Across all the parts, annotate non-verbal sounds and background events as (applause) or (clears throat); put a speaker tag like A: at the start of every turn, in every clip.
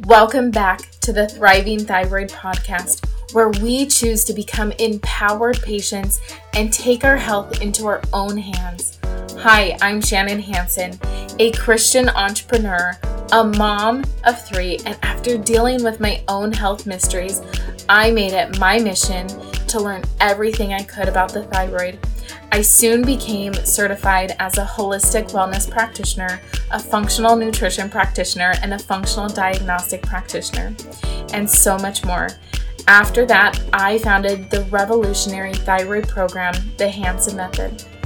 A: Welcome back to the Thriving Thyroid Podcast, where we choose to become empowered patients and take our health into our own hands. Hi, I'm Shannon Hansen, a Christian entrepreneur, a mom of three, and after dealing with my own health mysteries, I made it my mission to learn everything I could about the thyroid I soon became certified as a holistic wellness practitioner, a functional nutrition practitioner, and a functional diagnostic practitioner, and so much more. After that, I founded the revolutionary thyroid program, the Hansen Method.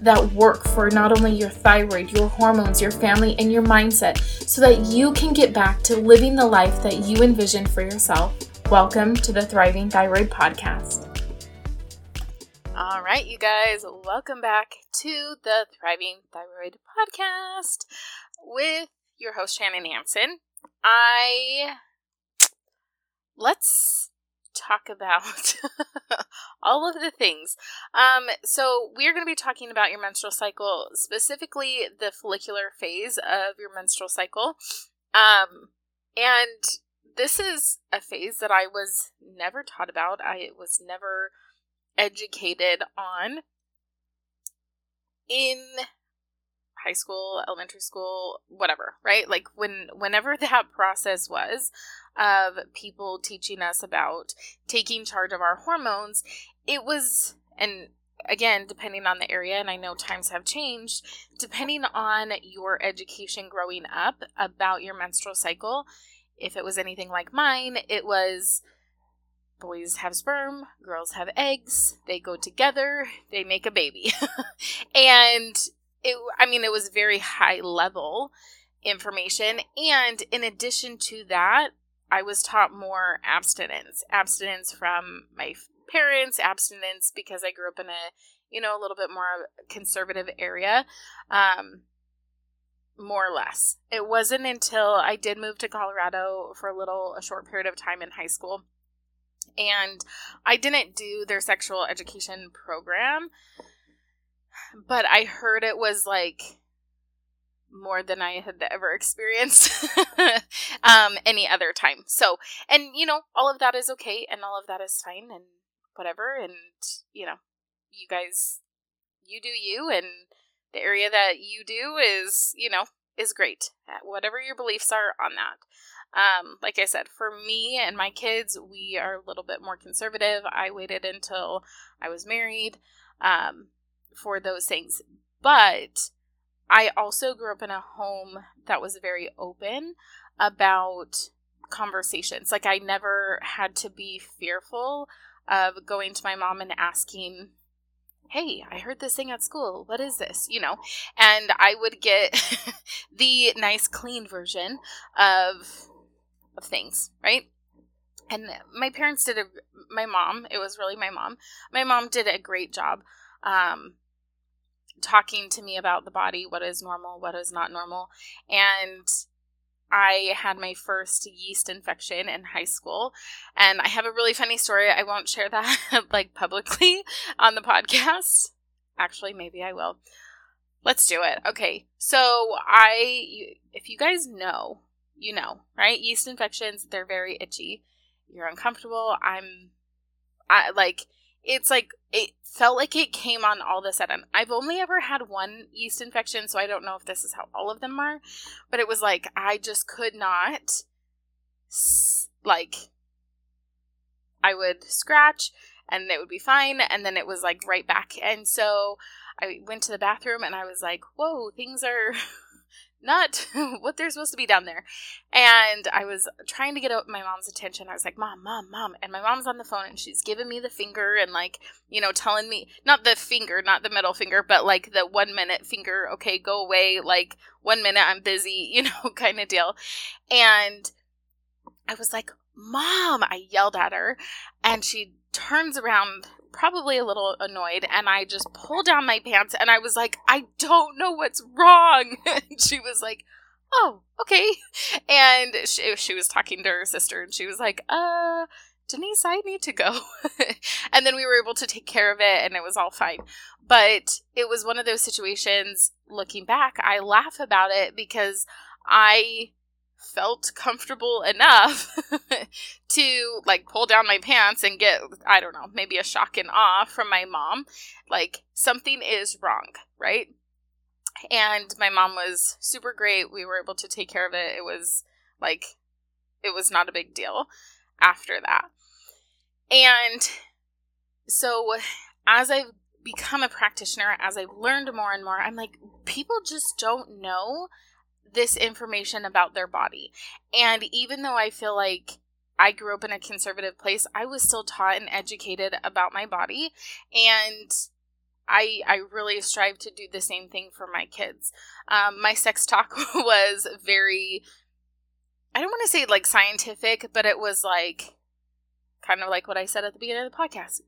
A: that work for not only your thyroid, your hormones, your family, and your mindset so that you can get back to living the life that you envisioned for yourself. Welcome to the Thriving Thyroid Podcast.
B: All right, you guys, welcome back to the Thriving Thyroid Podcast with your host, Shannon Hansen. I. Let's talk about (laughs) all of the things. Um, so we're going to be talking about your menstrual cycle, specifically the follicular phase of your menstrual cycle. Um, and this is a phase that I was never taught about. I was never educated on in high school, elementary school, whatever, right? Like when whenever (laughs) that process was of people teaching us about taking charge of our hormones, it was and again, depending on the area, and I know times have changed, depending on your education growing up about your menstrual cycle, if it was anything like mine, it was boys have sperm, girls have eggs, they go together, they make a baby. (laughs) and it I mean it was very high level information. And in addition to that I was taught more abstinence abstinence from my parents abstinence because I grew up in a you know a little bit more conservative area um more or less. It wasn't until I did move to Colorado for a little a short period of time in high school and I didn't do their sexual education program but I heard it was like more than I had ever experienced (laughs) um, any other time. So, and you know, all of that is okay and all of that is fine and whatever. And, you know, you guys, you do you, and the area that you do is, you know, is great. Whatever your beliefs are on that. Um, like I said, for me and my kids, we are a little bit more conservative. I waited until I was married. Um, for those things. But I also grew up in a home that was very open about conversations. Like I never had to be fearful of going to my mom and asking, "Hey, I heard this thing at school. What is this?" you know. And I would get (laughs) the nice clean version of of things, right? And my parents did a my mom, it was really my mom. My mom did a great job um talking to me about the body, what is normal, what is not normal. And I had my first yeast infection in high school. And I have a really funny story. I won't share that (laughs) like publicly (laughs) on the podcast. Actually, maybe I will. Let's do it. Okay. So, I if you guys know, you know, right? Yeast infections, they're very itchy. You're uncomfortable. I'm I like it's like it felt like it came on all of a sudden. I've only ever had one yeast infection, so I don't know if this is how all of them are, but it was like I just could not like I would scratch and it would be fine and then it was like right back. And so I went to the bathroom and I was like, "Whoa, things are not (laughs) what they're supposed to be down there. And I was trying to get my mom's attention. I was like, Mom, Mom, Mom. And my mom's on the phone and she's giving me the finger and, like, you know, telling me, not the finger, not the middle finger, but like the one minute finger, okay, go away. Like, one minute I'm busy, (laughs) you know, kind of deal. And I was like, Mom, I yelled at her, and she turns around, probably a little annoyed, and I just pull down my pants and I was like, I don't know what's wrong. (laughs) and she was like, Oh, okay. (laughs) And she, she was talking to her sister, and she was like, Uh, Denise, I need to go. (laughs) and then we were able to take care of it and it was all fine. But it was one of those situations, looking back, I laugh about it because I felt comfortable enough (laughs) to like pull down my pants and get, I don't know, maybe a shock and awe from my mom. Like something is wrong, right? And my mom was super great. We were able to take care of it. It was like, it was not a big deal after that. And so as I've become a practitioner, as I've learned more and more, I'm like, people just don't know this information about their body. And even though I feel like I grew up in a conservative place, I was still taught and educated about my body. And I, I really strive to do the same thing for my kids. Um, my sex talk (laughs) was very, I don't want to say like scientific, but it was like kind of like what I said at the beginning of the podcast.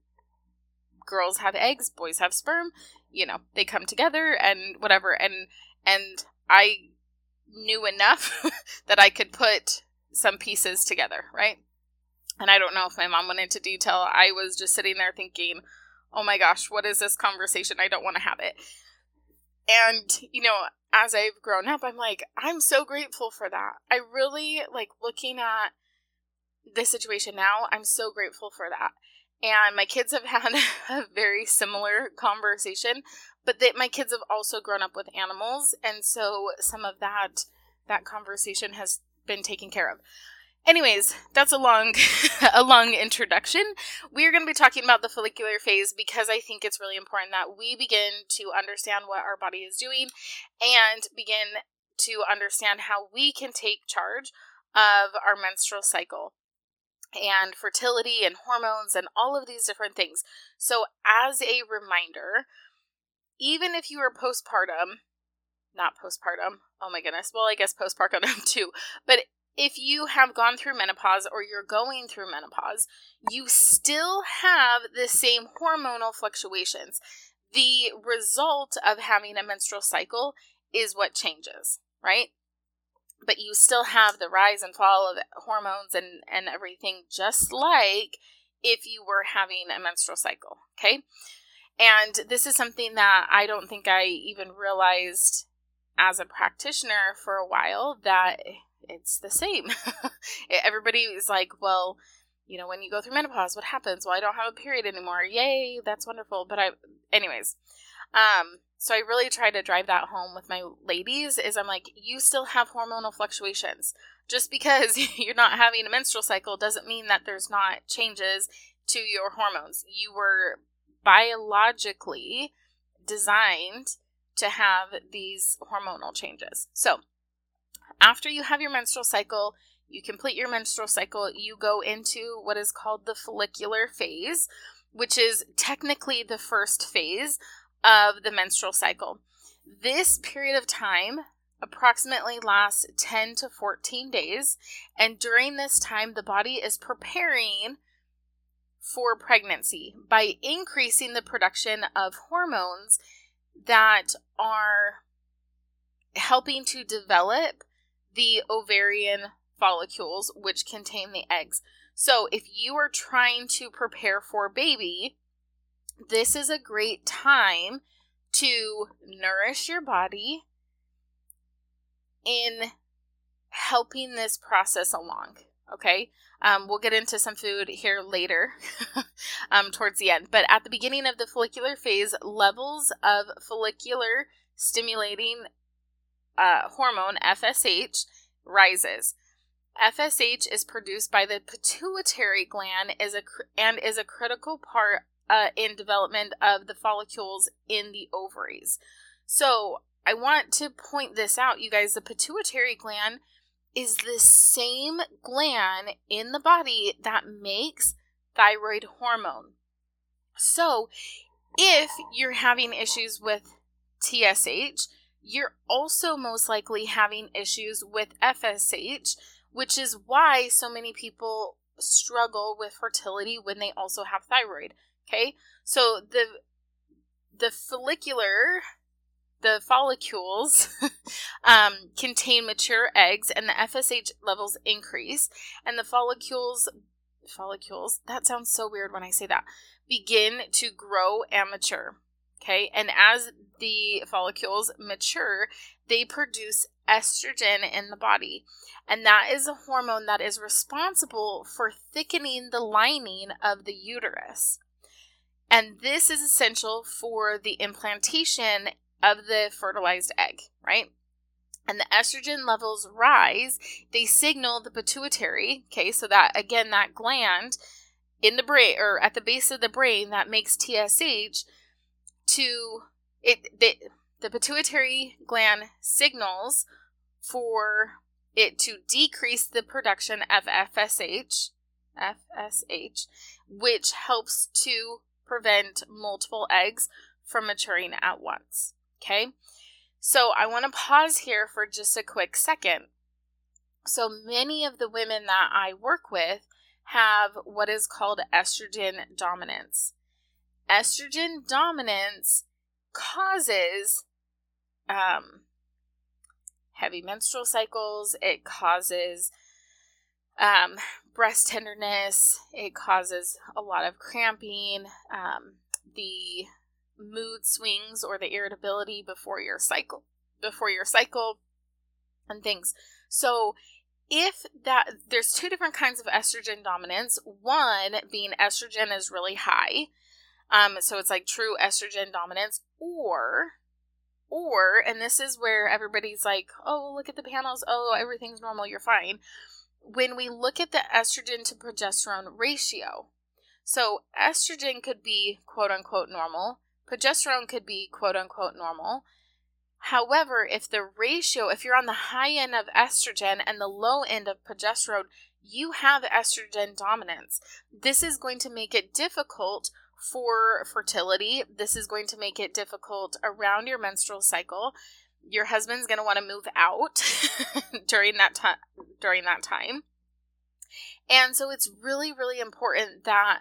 B: Girls have eggs, boys have sperm, you know, they come together and whatever and and I knew enough (laughs) that I could put some pieces together, right? And I don't know if my mom went into detail. I was just sitting there thinking, "Oh my gosh, what is this conversation? I don't want to have it." And, you know, as I've grown up, I'm like, I'm so grateful for that. I really like looking at this situation now, I'm so grateful for that. And my kids have (laughs) had a very similar conversation, but that my kids have also grown up with animals, and so some of that that conversation has been taken care of. Anyways, that's a long (laughs) a long introduction. We're going to be talking about the follicular phase because I think it's really important that we begin to understand what our body is doing and begin to understand how we can take charge of our menstrual cycle and fertility and hormones and all of these different things. So, as a reminder, even if you are postpartum, not postpartum, oh my goodness, well, I guess postpartum (laughs) too, but if you have gone through menopause or you're going through menopause, you still have the same hormonal fluctuations. The result of having a menstrual cycle is what changes, right? But you still have the rise and fall of hormones and, and everything, just like if you were having a menstrual cycle. Okay. And this is something that I don't think I even realized as a practitioner for a while that it's the same. (laughs) Everybody is like, well, you know, when you go through menopause, what happens? Well, I don't have a period anymore. Yay, that's wonderful. But I, anyways, um, so I really try to drive that home with my ladies is I'm like, you still have hormonal fluctuations. Just because (laughs) you're not having a menstrual cycle doesn't mean that there's not changes to your hormones. You were biologically designed to have these hormonal changes. So, after you have your menstrual cycle, you complete your menstrual cycle, you go into what is called the follicular phase, which is technically the first phase of the menstrual cycle. This period of time approximately lasts 10 to 14 days, and during this time, the body is preparing for pregnancy by increasing the production of hormones that are helping to develop the ovarian follicles, which contain the eggs. So, if you are trying to prepare for baby, this is a great time to nourish your body in helping this process along. Okay, um, we'll get into some food here later, (laughs) um, towards the end. But at the beginning of the follicular phase, levels of follicular stimulating uh, hormone FSH rises. FSH is produced by the pituitary gland is a and is a critical part uh, in development of the follicles in the ovaries. So I want to point this out, you guys. The pituitary gland is the same gland in the body that makes thyroid hormone. So if you're having issues with TSH, you're also most likely having issues with FSH, which is why so many people struggle with fertility when they also have thyroid. Okay, so the the follicular the follicles (laughs) um, contain mature eggs and the FSH levels increase and the follicles follicles that sounds so weird when I say that begin to grow and mature okay? And as the follicles mature they produce estrogen in the body. And that is a hormone that is responsible for thickening the lining of the uterus and this is essential for the implantation of the fertilized egg, right? And the estrogen levels rise, they signal the pituitary, okay, so that again, that gland in the brain or at the base of the brain that makes TSH to it the, the pituitary gland signals for it to decrease the production of FSH, FSH, which helps to prevent multiple eggs from maturing at once. Okay, so I want to pause here for just a quick second. So many of the women that I work with have what is called estrogen dominance. Estrogen dominance causes um, heavy menstrual cycles, it causes um, breast tenderness, it causes a lot of cramping, um, the mood swings or the irritability before your cycle, before your cycle, and things. So, if that there's two different kinds of estrogen dominance, one being estrogen is really high, um, so it's like true estrogen dominance, or or and this is where everybody's like, oh, look at the panels, oh, everything's normal, you're fine when we look at the estrogen to progesterone ratio, so estrogen could be quote unquote normal, progesterone could be quote unquote normal. However, if the ratio, if you're on the high end of estrogen and the low end of progesterone, you have estrogen dominance. This is going to make it difficult for fertility. This is going to make it difficult around your menstrual cycle your husband's going to want to move out (laughs) during that time during that time. And so it's really really important that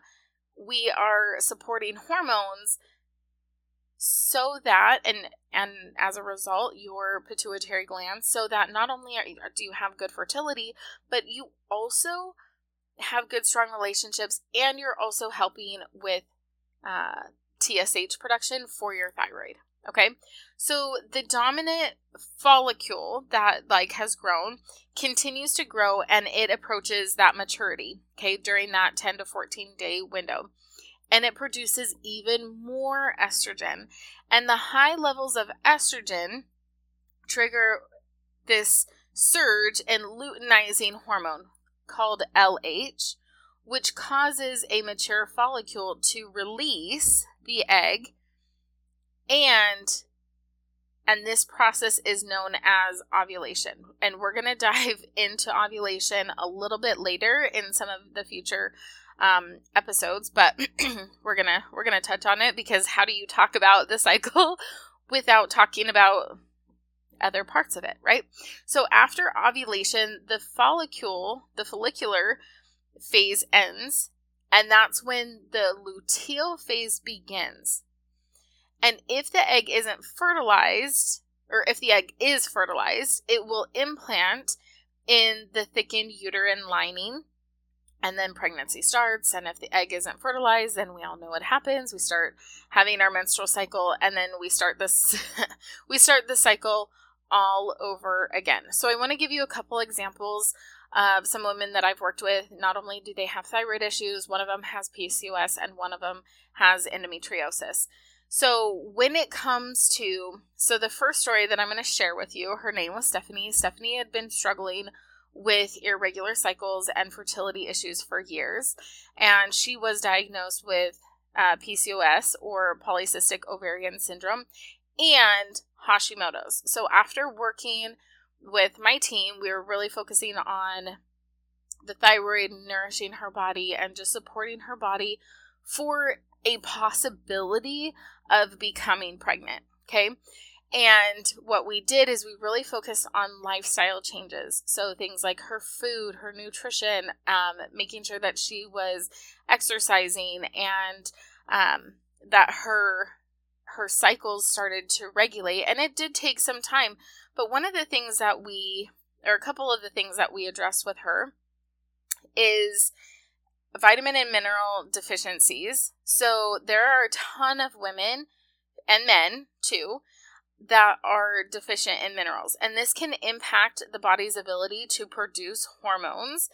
B: we are supporting hormones so that and and as a result your pituitary gland so that not only are, do you have good fertility but you also have good strong relationships and you're also helping with uh, TSH production for your thyroid Okay. So the dominant follicle that like has grown continues to grow and it approaches that maturity, okay, during that 10 to 14 day window. And it produces even more estrogen. And the high levels of estrogen trigger this surge in luteinizing hormone called LH, which causes a mature follicle to release the egg and and this process is known as ovulation. And we're going (laughs) to dive into ovulation a little bit later in some of the future um, episodes but (clears throat) we're gonna we're gonna touch on it because how do you talk about the cycle (laughs) without talking about other parts of it right? So after ovulation the follicle the follicular phase ends and that's when the luteal phase begins and if the egg isn't fertilized, or if the egg is fertilized, it will implant in the thickened uterine lining. And then pregnancy starts. And if the egg isn't fertilized, then we all know what happens. We start having our menstrual cycle, and then we start this (laughs) we start the cycle all over again. So I want to give you a couple examples of some women that I've worked with. Not only do they have thyroid issues, one of them has PCOS and one of them has endometriosis. So, when it comes to, so the first story that I'm going to share with you, her name was Stephanie. Stephanie had been struggling with irregular cycles and fertility issues for years, and she was diagnosed with uh, PCOS or polycystic ovarian syndrome and Hashimoto's. So, after working with my team, we were really focusing on the thyroid, nourishing her body, and just supporting her body for a possibility of becoming pregnant. Okay. And what we did is we really focused on lifestyle changes. So things like her food, her nutrition, um, making sure that she was exercising and um, that her her cycles started to regulate. And it did take some time. But one of the things that we, or a couple of the things that we addressed with her is vitamin and mineral deficiencies. So there are a ton of women and men too that are deficient in minerals. And this can impact the body's ability to produce hormones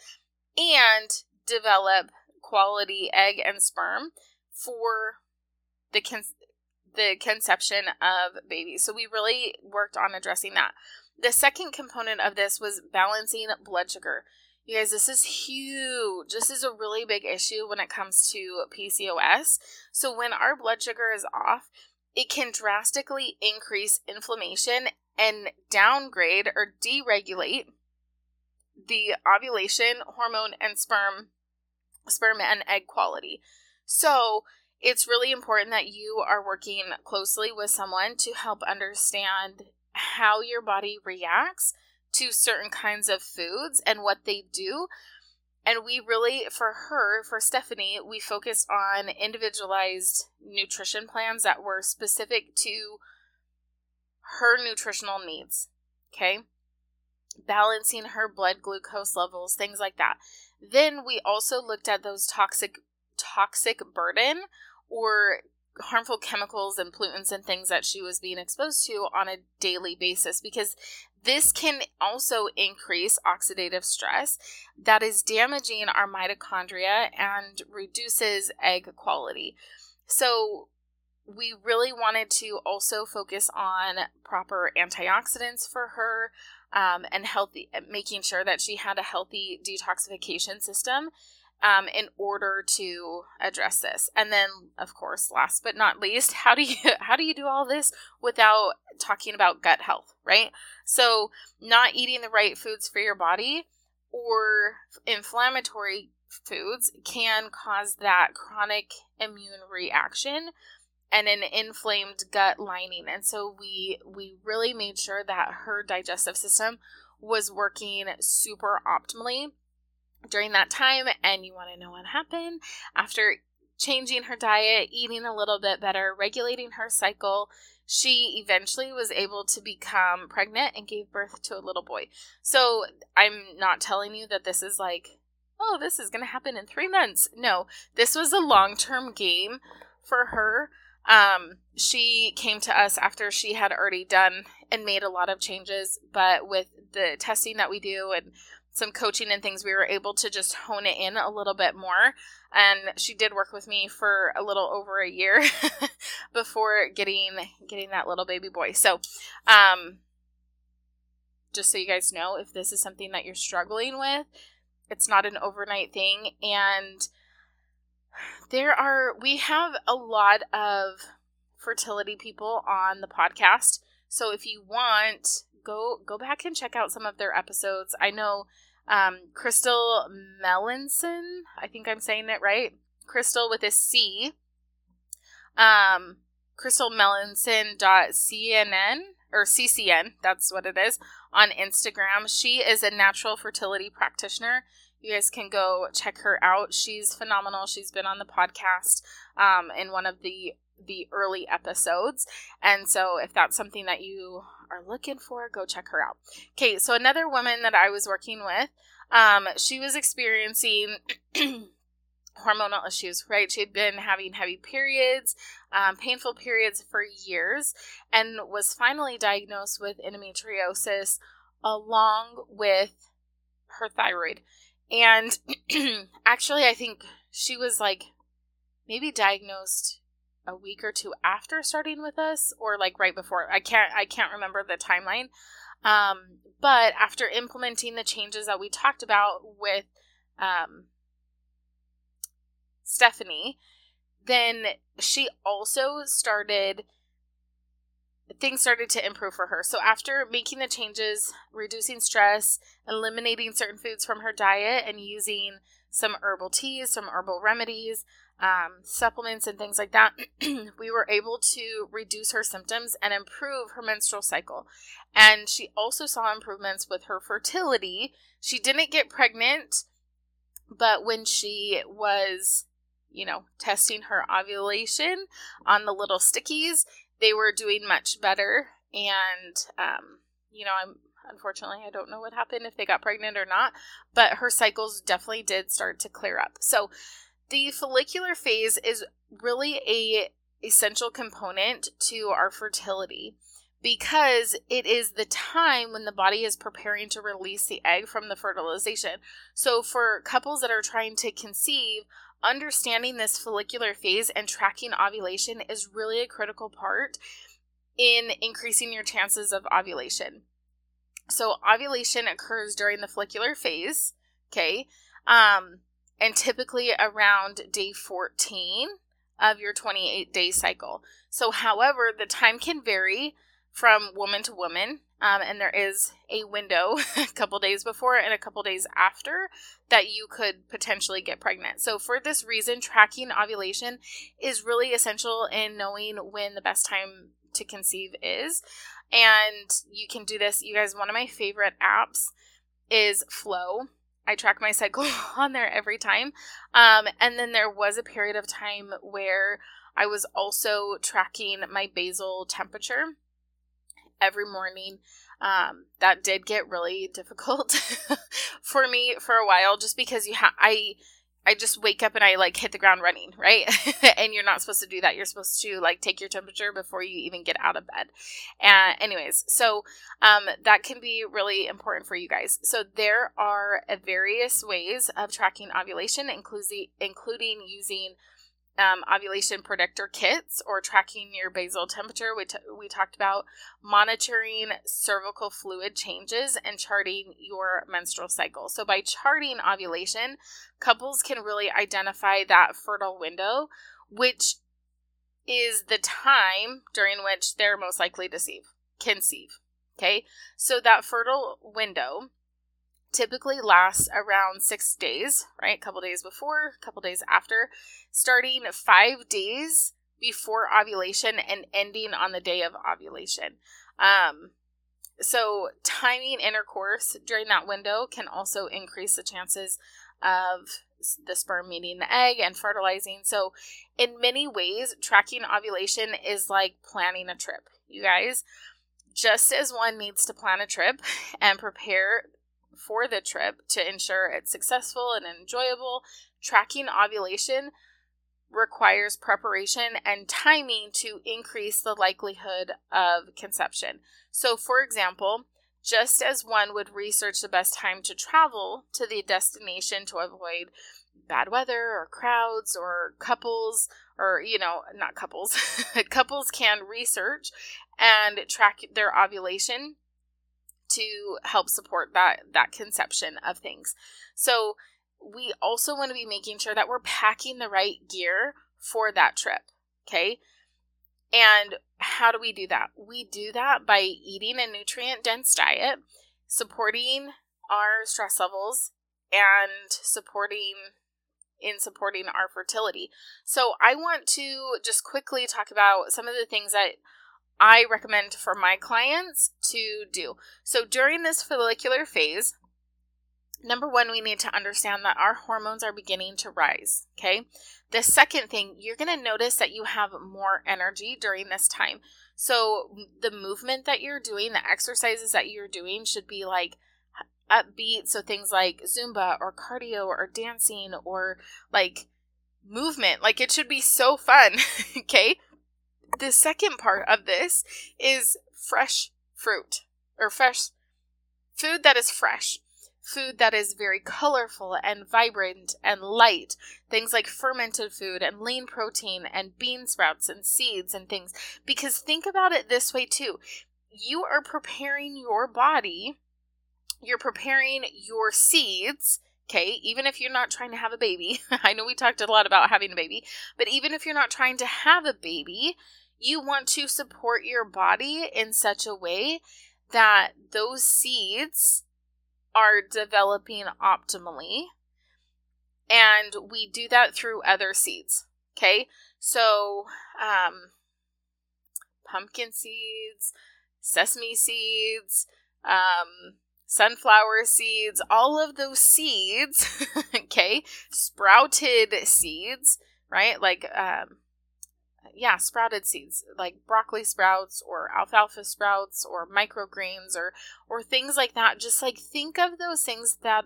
B: and develop quality egg and sperm for the con- the conception of babies. So we really worked on addressing that. The second component of this was balancing blood sugar. You guys, this is huge. This is a really big issue when it comes to PCOS. So when our blood sugar is off, it can drastically increase inflammation and downgrade or deregulate the ovulation hormone and sperm sperm and egg quality. So, it's really important that you are working closely with someone to help understand how your body reacts to certain kinds of foods and what they do and we really, for her, for Stephanie, we focused on individualized nutrition plans that were specific to her nutritional needs. Okay. Balancing her blood glucose levels, things like that. Then we also looked at those toxic toxic burden or harmful chemicals and pollutants and things that she was being exposed to on a daily basis because this can also increase oxidative stress that is damaging our mitochondria and reduces egg quality. So, we really wanted to also focus on proper antioxidants for her um, and healthy, making sure that she had a healthy detoxification system um, in order to address this. And then, of course, last but not least, how do you (laughs) how do you do all this without talking about gut health, right? So, not eating the right foods for your body or inflammatory foods can cause that chronic immune reaction and an inflamed gut lining. And so we we really made sure that her digestive system was working super optimally during that time and you want to know what happened after changing her diet, eating a little bit better, regulating her cycle, she eventually was able to become pregnant and gave birth to a little boy. So, I'm not telling you that this is like, oh, this is going to happen in 3 months. No, this was a long-term game for her. Um, she came to us after she had already done and made a lot of changes, but with the testing that we do and some coaching and things, we were able to just hone it in a little bit more. And she did work with me for a little over a year (laughs) before getting getting that little baby boy. So, um, just so you guys know, if this is something that you're struggling with, it's not an overnight thing. And there are we have a lot of fertility people on the podcast. So if you want, go go back and check out some of their episodes. I know um, Crystal Melanson. I think I'm saying it right. Crystal with a C. Um, Crystal Melanson.cnn or CCN, that's what it is, on Instagram. She is a natural fertility practitioner. You guys can go check her out. She's phenomenal. She's been on the podcast um, in one of the the early episodes. And so if that's something that you are looking for, go check her out. Okay, so another woman that I was working with, um, she was experiencing (clears throat) hormonal issues, right? She had been having heavy periods, um, painful periods for years, and was finally diagnosed with endometriosis along with her thyroid. And (clears throat) actually, I think she was like maybe diagnosed a week or two after starting with us or like right before i can't i can't remember the timeline um, but after implementing the changes that we talked about with um, stephanie then she also started things started to improve for her. So after making the changes, reducing stress, eliminating certain foods from her diet, and using some herbal teas, some herbal remedies, um, supplements, and things like that, (clears throat) we were able to reduce her symptoms and improve her menstrual cycle. And she also saw improvements with her fertility. She didn't get pregnant, but when she was you know, testing her ovulation on the little stickies, they were doing much better. And, um, you know, I'm unfortunately, I don't know what happened if they got pregnant or not, but her cycles definitely did start to clear up. So the follicular phase is really a essential component to our fertility because it is the time when the body is preparing to release the egg from the fertilization. So for couples that are trying to conceive, understanding this follicular phase and tracking ovulation is really a critical part in increasing your chances of ovulation. So, ovulation occurs during the follicular phase, okay, um, and typically around day 14 of your 28 day cycle. So, however, the time can vary from woman to woman. Um, and there is a window (laughs) a couple days before and a couple days after that you could potentially get pregnant. So, for this reason, tracking ovulation is really essential in knowing when the best time to conceive is. And you can do this, you guys. One of my favorite apps is Flo. I track my cycle (laughs) on there every time. Um, and then there was a period of time where I was also tracking my basal temperature every morning. Um, that did get really (laughs) difficult for me for a while, just because you have I I just wake up and I like hit the ground running, right? (laughs) and you're not supposed to do that. You're supposed to like take your temperature before you even get out of bed. And anyways, so um, that can be really important for you guys. So there are various ways of tracking ovulation, including including using um, ovulation predictor kits or tracking your basal temperature. We, t- we talked about monitoring cervical fluid changes and charting your menstrual cycle. So, by charting ovulation, couples can really identify that fertile window, which is the time during which they're most likely to conceive. conceive. Okay, so that fertile window typically lasts around six days, right? A couple days before, a couple days after, starting five days before ovulation and ending on the day of ovulation. Um, so, timing intercourse during that window can also increase the chances of the sperm meeting the egg and fertilizing. So, in many ways, tracking ovulation is like planning a trip, you guys. Just as one needs to plan a trip (laughs) and prepare for the trip to ensure it's successful and enjoyable. Tracking ovulation requires preparation and timing to increase the likelihood of conception. So, for example, just as one would research the best time to travel to the destination to avoid bad weather or crowds or couples or you know not couples (laughs) couples can research and track their ovulation to help support that that conception of things. So we also want to be making sure that we're packing the right gear for that trip, okay? And how do we do that? We do that by eating a nutrient dense diet, supporting our stress levels and supporting in supporting our fertility. So I want to just quickly talk about some of the things that I recommend for my clients to do. So during this follicular phase, number one, we need to understand that our hormones are beginning to rise. Okay. The second thing, you're going to notice that you have more energy during this time. So the movement that you're doing, the exercises that you're doing should be like upbeat. So things like Zumba or cardio or dancing or like movement. Like it should be so fun. (laughs) okay the second part of this is fresh fruit or fresh food that is fresh food that is very colorful and vibrant and light things like fermented food and lean protein and bean sprouts and seeds and things. Because think about it this way too. You are preparing your body you're preparing your seeds Okay, even if you're not trying to have a baby, (laughs) I know we talked a lot about having a baby, but even if you're not trying to have a baby, you want to support your body in such a way that those seeds are developing optimally. And we do that through other seeds. Okay. So, um, pumpkin seeds, sesame seeds, um, sunflower seeds, all of those seeds, (laughs) okay, sprouted seeds, right? Like, um, yeah, sprouted seeds like broccoli sprouts or alfalfa sprouts or microgreens or or things like that. Just like think of those things that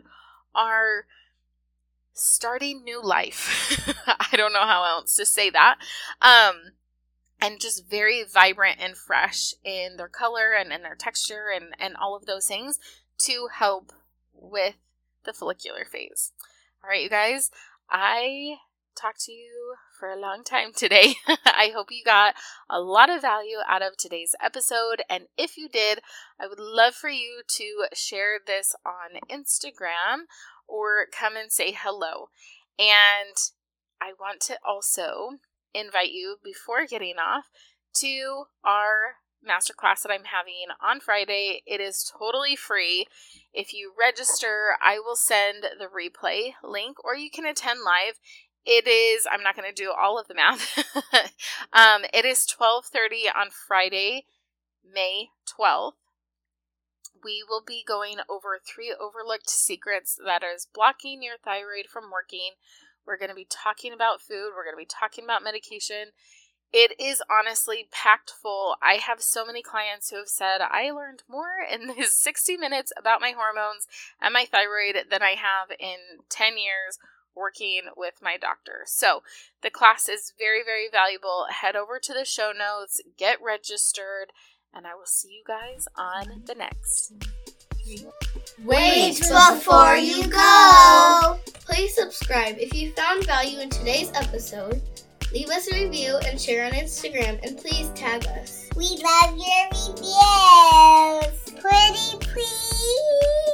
B: are starting new life. (laughs) I don't know how else to say that. Um and just very vibrant and fresh in their color and in their texture and, and all of those things to help with the follicular phase. All right, you guys, I talked to you for a long time today. (laughs) I hope you got a lot of value out of today's episode. And if you did, I would love for you to share this on Instagram or come and say hello. And I want to also invite you before getting off to our masterclass that I'm having on Friday. It is totally free. If you register, I will send the replay link or you can attend live. It is I'm not going to do all of the math. (laughs) um, it is 12:30 on Friday, May 12th. We will be going over three overlooked secrets that is blocking your thyroid from working. We're going to be talking about food, we're going to be talking about medication it is honestly packed full. I have so many clients who have said, I learned more in (laughs) these 60 minutes about my hormones and my thyroid than I have in 10 years working with my doctor. So the class is very, very valuable. Head over to the show notes, get registered, and I will see you guys on the next.
C: Wait before you go! Please subscribe if you found value in today's episode Leave us a review and share on Instagram, and please tag us.
D: We love your reviews. Pretty please.